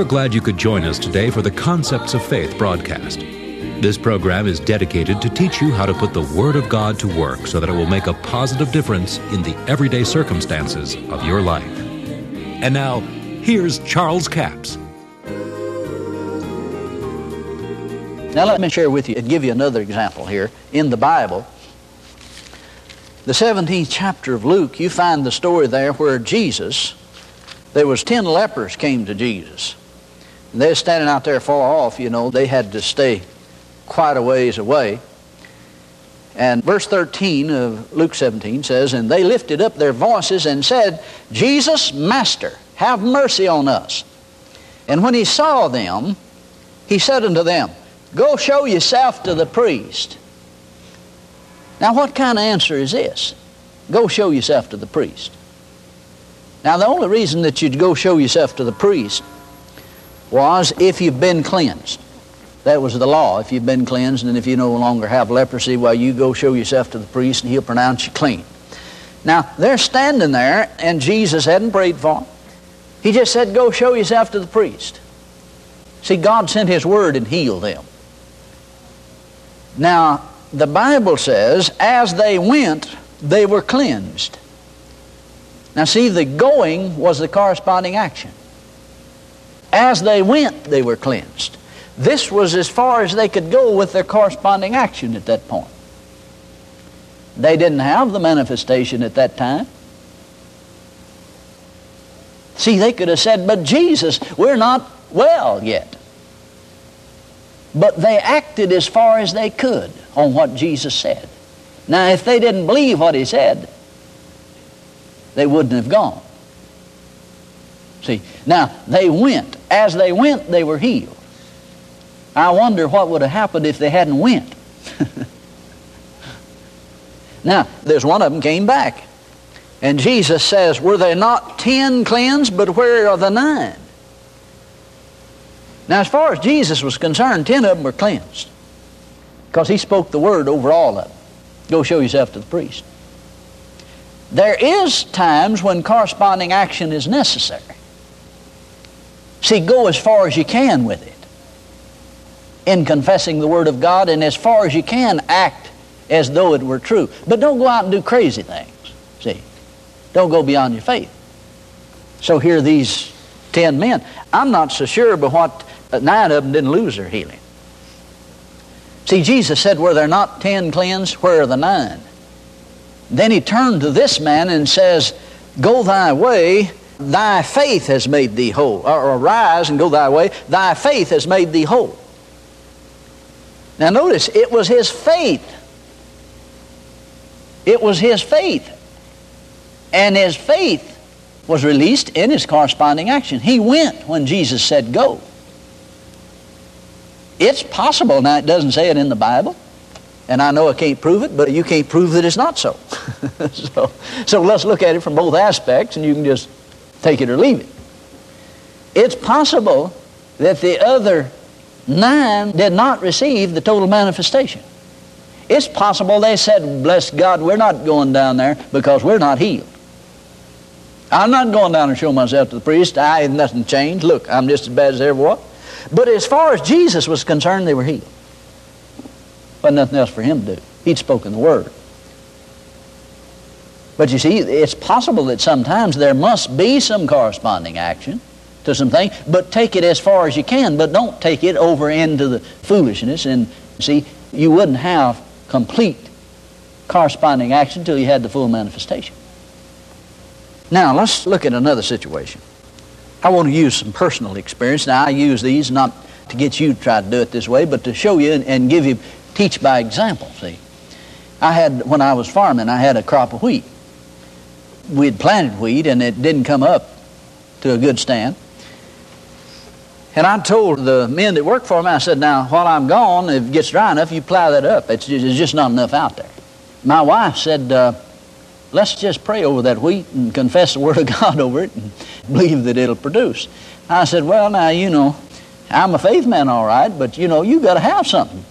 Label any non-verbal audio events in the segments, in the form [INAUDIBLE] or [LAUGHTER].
are glad you could join us today for the Concepts of Faith broadcast. This program is dedicated to teach you how to put the Word of God to work so that it will make a positive difference in the everyday circumstances of your life. And now, here's Charles Capps. Now let me share with you and give you another example here in the Bible. The 17th chapter of Luke, you find the story there where Jesus, there was 10 lepers came to Jesus. And they're standing out there far off, you know, they had to stay quite a ways away. And verse 13 of Luke 17 says, And they lifted up their voices and said, Jesus, Master, have mercy on us. And when he saw them, he said unto them, Go show yourself to the priest. Now, what kind of answer is this? Go show yourself to the priest. Now, the only reason that you'd go show yourself to the priest was if you've been cleansed. That was the law. If you've been cleansed and if you no longer have leprosy, well, you go show yourself to the priest and he'll pronounce you clean. Now, they're standing there and Jesus hadn't prayed for them. He just said, Go show yourself to the priest. See, God sent His word and healed them. Now, the Bible says, as they went, they were cleansed. Now, see, the going was the corresponding action. As they went, they were cleansed. This was as far as they could go with their corresponding action at that point. They didn't have the manifestation at that time. See, they could have said, But Jesus, we're not well yet. But they acted as far as they could on what Jesus said. Now, if they didn't believe what he said, they wouldn't have gone. See, now they went. As they went, they were healed. I wonder what would have happened if they hadn't went. [LAUGHS] now, there's one of them came back. And Jesus says, Were there not ten cleansed, but where are the nine? Now, as far as Jesus was concerned, ten of them were cleansed because he spoke the word over all of them. Go show yourself to the priest. There is times when corresponding action is necessary. See, go as far as you can with it in confessing the Word of God, and as far as you can, act as though it were true. But don't go out and do crazy things. See, don't go beyond your faith. So here are these ten men. I'm not so sure, but what nine of them didn't lose their healing. See, Jesus said, Were there not ten cleansed? Where are the nine? Then he turned to this man and says, Go thy way, thy faith has made thee whole. Or arise and go thy way, thy faith has made thee whole. Now notice, it was his faith. It was his faith. And his faith was released in his corresponding action. He went when Jesus said go. It's possible. Now, it doesn't say it in the Bible, and I know I can't prove it, but you can't prove that it's not so. [LAUGHS] so. So let's look at it from both aspects, and you can just take it or leave it. It's possible that the other nine did not receive the total manifestation. It's possible they said, Bless God, we're not going down there because we're not healed. I'm not going down and show myself to the priest. I have nothing changed. Look, I'm just as bad as ever was. But as far as Jesus was concerned, they were healed. But nothing else for him to do. He'd spoken the word. But you see, it's possible that sometimes there must be some corresponding action to some things, but take it as far as you can, but don't take it over into the foolishness. And see, you wouldn't have complete corresponding action until you had the full manifestation. Now, let's look at another situation. I want to use some personal experience. Now, I use these not to get you to try to do it this way, but to show you and, and give you, teach by example, see. I had, when I was farming, I had a crop of wheat. We had planted wheat and it didn't come up to a good stand. And I told the men that worked for me, I said, now, while I'm gone, if it gets dry enough, you plow that up. It's just, it's just not enough out there. My wife said, uh, let's just pray over that wheat and confess the Word of [LAUGHS] God over it and believe that it'll produce. I said, well, now, you know, I'm a faith man, all right, but, you know, you've got to have something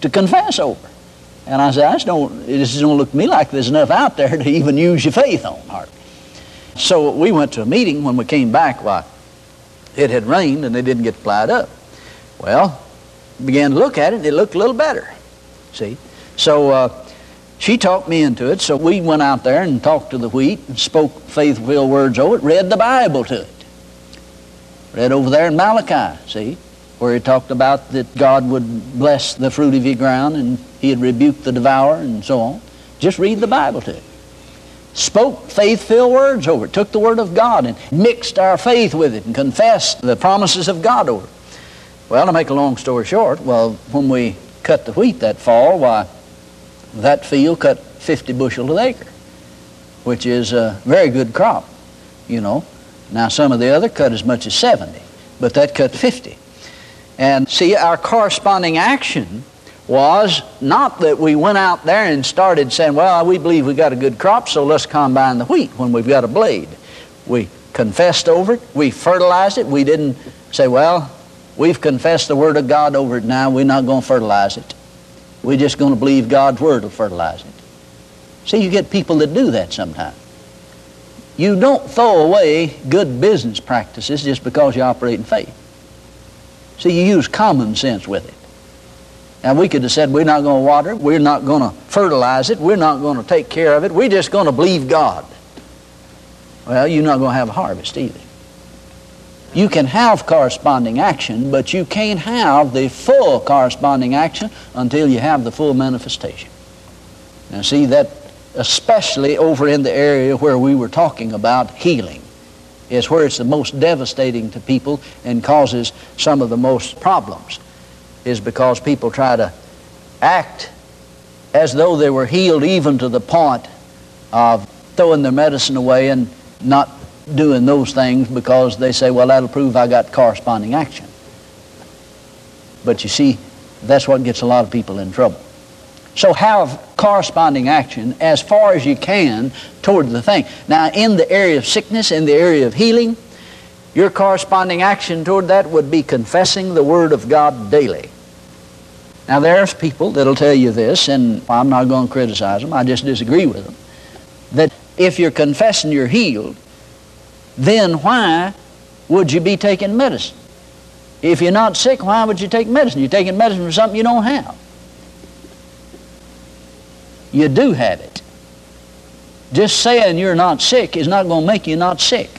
to confess over. And I said, I just don't, it just don't look to me like there's enough out there to even use your faith on, hardly. So we went to a meeting when we came back. Why, It had rained and they didn't get plowed up. Well, began to look at it and it looked a little better. See? So uh, she talked me into it. So we went out there and talked to the wheat and spoke faith-filled words over it, read the Bible to it. Read over there in Malachi, see, where he talked about that God would bless the fruit of your ground and he had rebuked the devourer and so on. Just read the Bible to it. Spoke faith-filled words over it. Took the word of God and mixed our faith with it and confessed the promises of God over it. Well, to make a long story short, well, when we cut the wheat that fall, why, that field cut 50 bushel to the acre, which is a very good crop, you know. Now, some of the other cut as much as 70, but that cut 50. And see, our corresponding action was not that we went out there and started saying, well, we believe we got a good crop, so let's combine the wheat when we've got a blade. We confessed over it, we fertilized it, we didn't say, well, We've confessed the Word of God over it now. We're not going to fertilize it. We're just going to believe God's Word will fertilize it. See, you get people that do that sometimes. You don't throw away good business practices just because you operate in faith. See, you use common sense with it. Now, we could have said, we're not going to water it, we're not going to fertilize it, we're not going to take care of it, we're just going to believe God. Well, you're not going to have a harvest either. You can have corresponding action, but you can't have the full corresponding action until you have the full manifestation. Now, see that especially over in the area where we were talking about healing is where it's the most devastating to people and causes some of the most problems is because people try to act as though they were healed even to the point of throwing their medicine away and not doing those things because they say, well, that'll prove I got corresponding action. But you see, that's what gets a lot of people in trouble. So have corresponding action as far as you can toward the thing. Now, in the area of sickness, in the area of healing, your corresponding action toward that would be confessing the Word of God daily. Now, there's people that'll tell you this, and I'm not going to criticize them, I just disagree with them, that if you're confessing you're healed, then why would you be taking medicine? If you're not sick, why would you take medicine? You're taking medicine for something you don't have. You do have it. Just saying you're not sick is not going to make you not sick.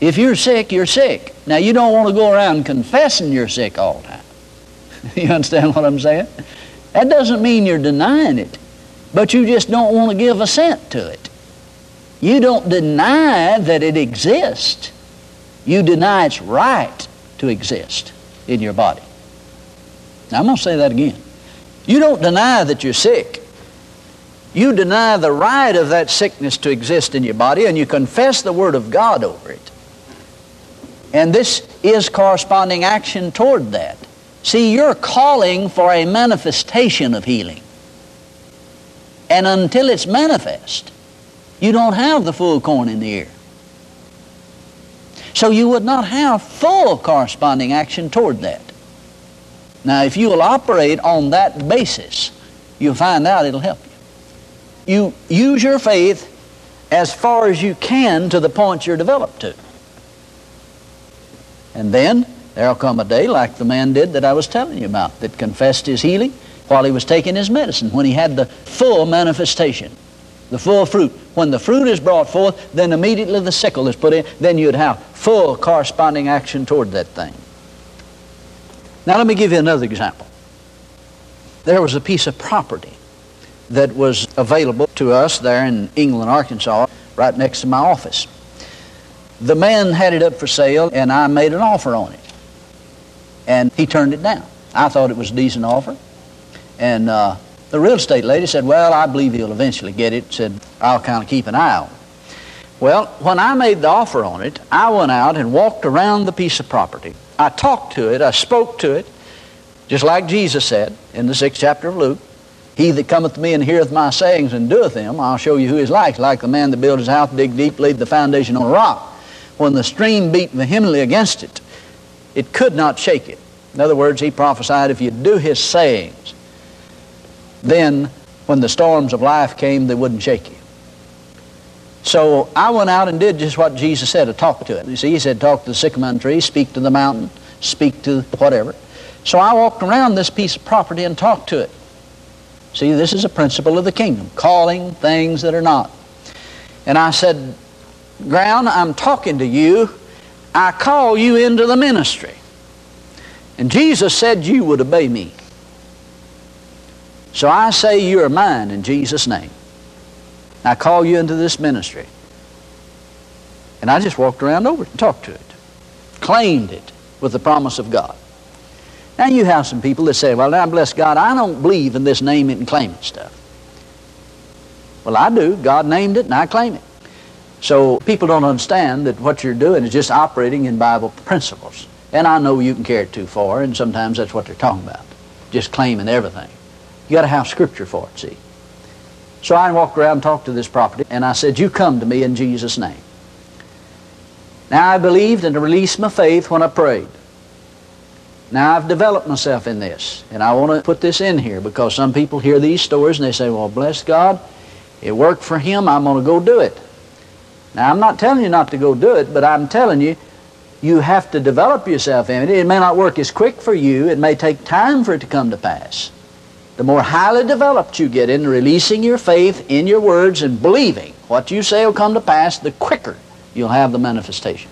If you're sick, you're sick. Now, you don't want to go around confessing you're sick all the time. [LAUGHS] you understand what I'm saying? That doesn't mean you're denying it, but you just don't want to give assent to it. You don't deny that it exists. You deny its right to exist in your body. Now, I'm going to say that again. You don't deny that you're sick. You deny the right of that sickness to exist in your body, and you confess the Word of God over it. And this is corresponding action toward that. See, you're calling for a manifestation of healing. And until it's manifest, you don't have the full corn in the ear. So you would not have full corresponding action toward that. Now, if you will operate on that basis, you'll find out it'll help you. You use your faith as far as you can to the point you're developed to. And then there'll come a day like the man did that I was telling you about that confessed his healing while he was taking his medicine when he had the full manifestation the full fruit. When the fruit is brought forth, then immediately the sickle is put in, then you'd have full corresponding action toward that thing. Now let me give you another example. There was a piece of property that was available to us there in England, Arkansas, right next to my office. The man had it up for sale, and I made an offer on it. And he turned it down. I thought it was a decent offer. And uh, the real estate lady said, Well, I believe he'll eventually get it. Said, I'll kind of keep an eye on it. Well, when I made the offer on it, I went out and walked around the piece of property. I talked to it, I spoke to it, just like Jesus said in the sixth chapter of Luke. He that cometh to me and heareth my sayings and doeth them, I'll show you who he's like. Like the man that built his house, dig deep, laid the foundation on a rock. When the stream beat vehemently against it, it could not shake it. In other words, he prophesied if you do his sayings, then when the storms of life came, they wouldn't shake you. So I went out and did just what Jesus said to talk to it. You see, he said, talk to the sycamore tree, speak to the mountain, speak to whatever. So I walked around this piece of property and talked to it. See, this is a principle of the kingdom, calling things that are not. And I said, Ground, I'm talking to you. I call you into the ministry. And Jesus said you would obey me. So I say you are mine in Jesus' name. I call you into this ministry. And I just walked around over it and talked to it, claimed it with the promise of God. Now you have some people that say, well, now bless God, I don't believe in this name it and claim it stuff. Well, I do. God named it and I claim it. So people don't understand that what you're doing is just operating in Bible principles. And I know you can carry it too far, and sometimes that's what they're talking about. Just claiming everything. You got to have scripture for it, see. So I walked around and talked to this property, and I said, You come to me in Jesus' name. Now I believed and released my faith when I prayed. Now I've developed myself in this, and I want to put this in here because some people hear these stories and they say, Well, bless God, it worked for him, I'm going to go do it. Now I'm not telling you not to go do it, but I'm telling you, you have to develop yourself in it. It may not work as quick for you, it may take time for it to come to pass. The more highly developed you get in releasing your faith in your words and believing what you say will come to pass, the quicker you'll have the manifestation.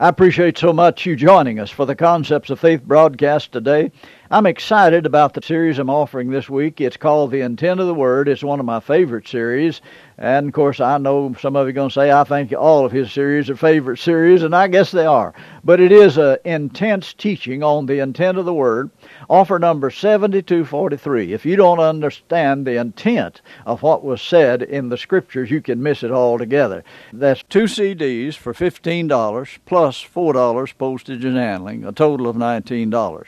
I appreciate so much you joining us for the Concepts of Faith broadcast today. I'm excited about the series I'm offering this week. It's called The Intent of the Word. It's one of my favorite series. And of course, I know some of you are going to say, I think all of his series are favorite series, and I guess they are. But it is an intense teaching on the intent of the Word. Offer number 7243. If you don't understand the intent of what was said in the Scriptures, you can miss it altogether. That's two CDs for $15 plus $4 postage and handling, a total of $19.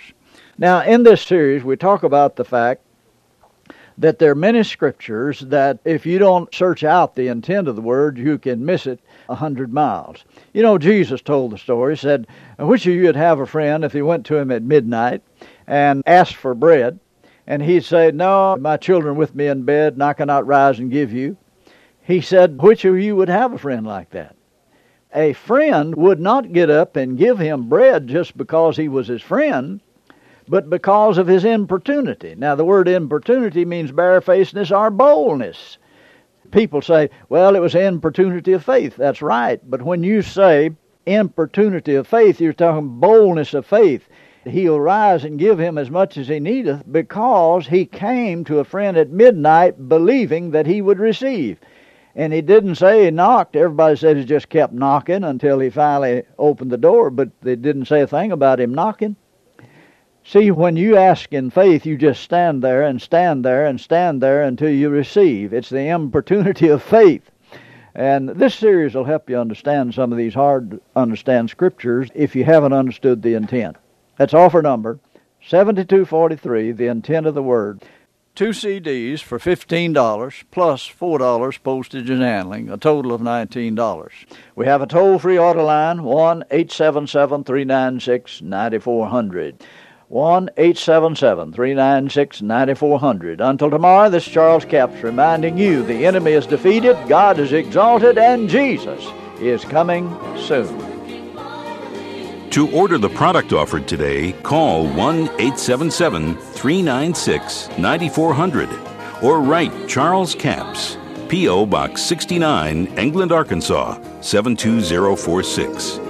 Now, in this series, we talk about the fact that there are many scriptures that if you don't search out the intent of the word, you can miss it a hundred miles. You know, Jesus told the story, said, Which of you would have a friend if he went to him at midnight and asked for bread? And he'd say, No, my children with me in bed, and I cannot rise and give you. He said, Which of you would have a friend like that? A friend would not get up and give him bread just because he was his friend but because of his importunity. Now, the word importunity means barefacedness or boldness. People say, well, it was importunity of faith. That's right. But when you say importunity of faith, you're talking boldness of faith. He'll rise and give him as much as he needeth because he came to a friend at midnight believing that he would receive. And he didn't say he knocked. Everybody said he just kept knocking until he finally opened the door, but they didn't say a thing about him knocking. See, when you ask in faith, you just stand there and stand there and stand there until you receive. It's the importunity of faith. And this series will help you understand some of these hard to understand scriptures if you haven't understood the intent. That's offer number 7243, the intent of the word. Two CDs for $15 plus $4 postage and handling, a total of $19. We have a toll free order line 1 877 396 9400. 1 877 396 9400. Until tomorrow, this is Charles Capps reminding you the enemy is defeated, God is exalted, and Jesus is coming soon. To order the product offered today, call 1 877 396 9400 or write Charles Capps, P.O. Box 69, England, Arkansas 72046.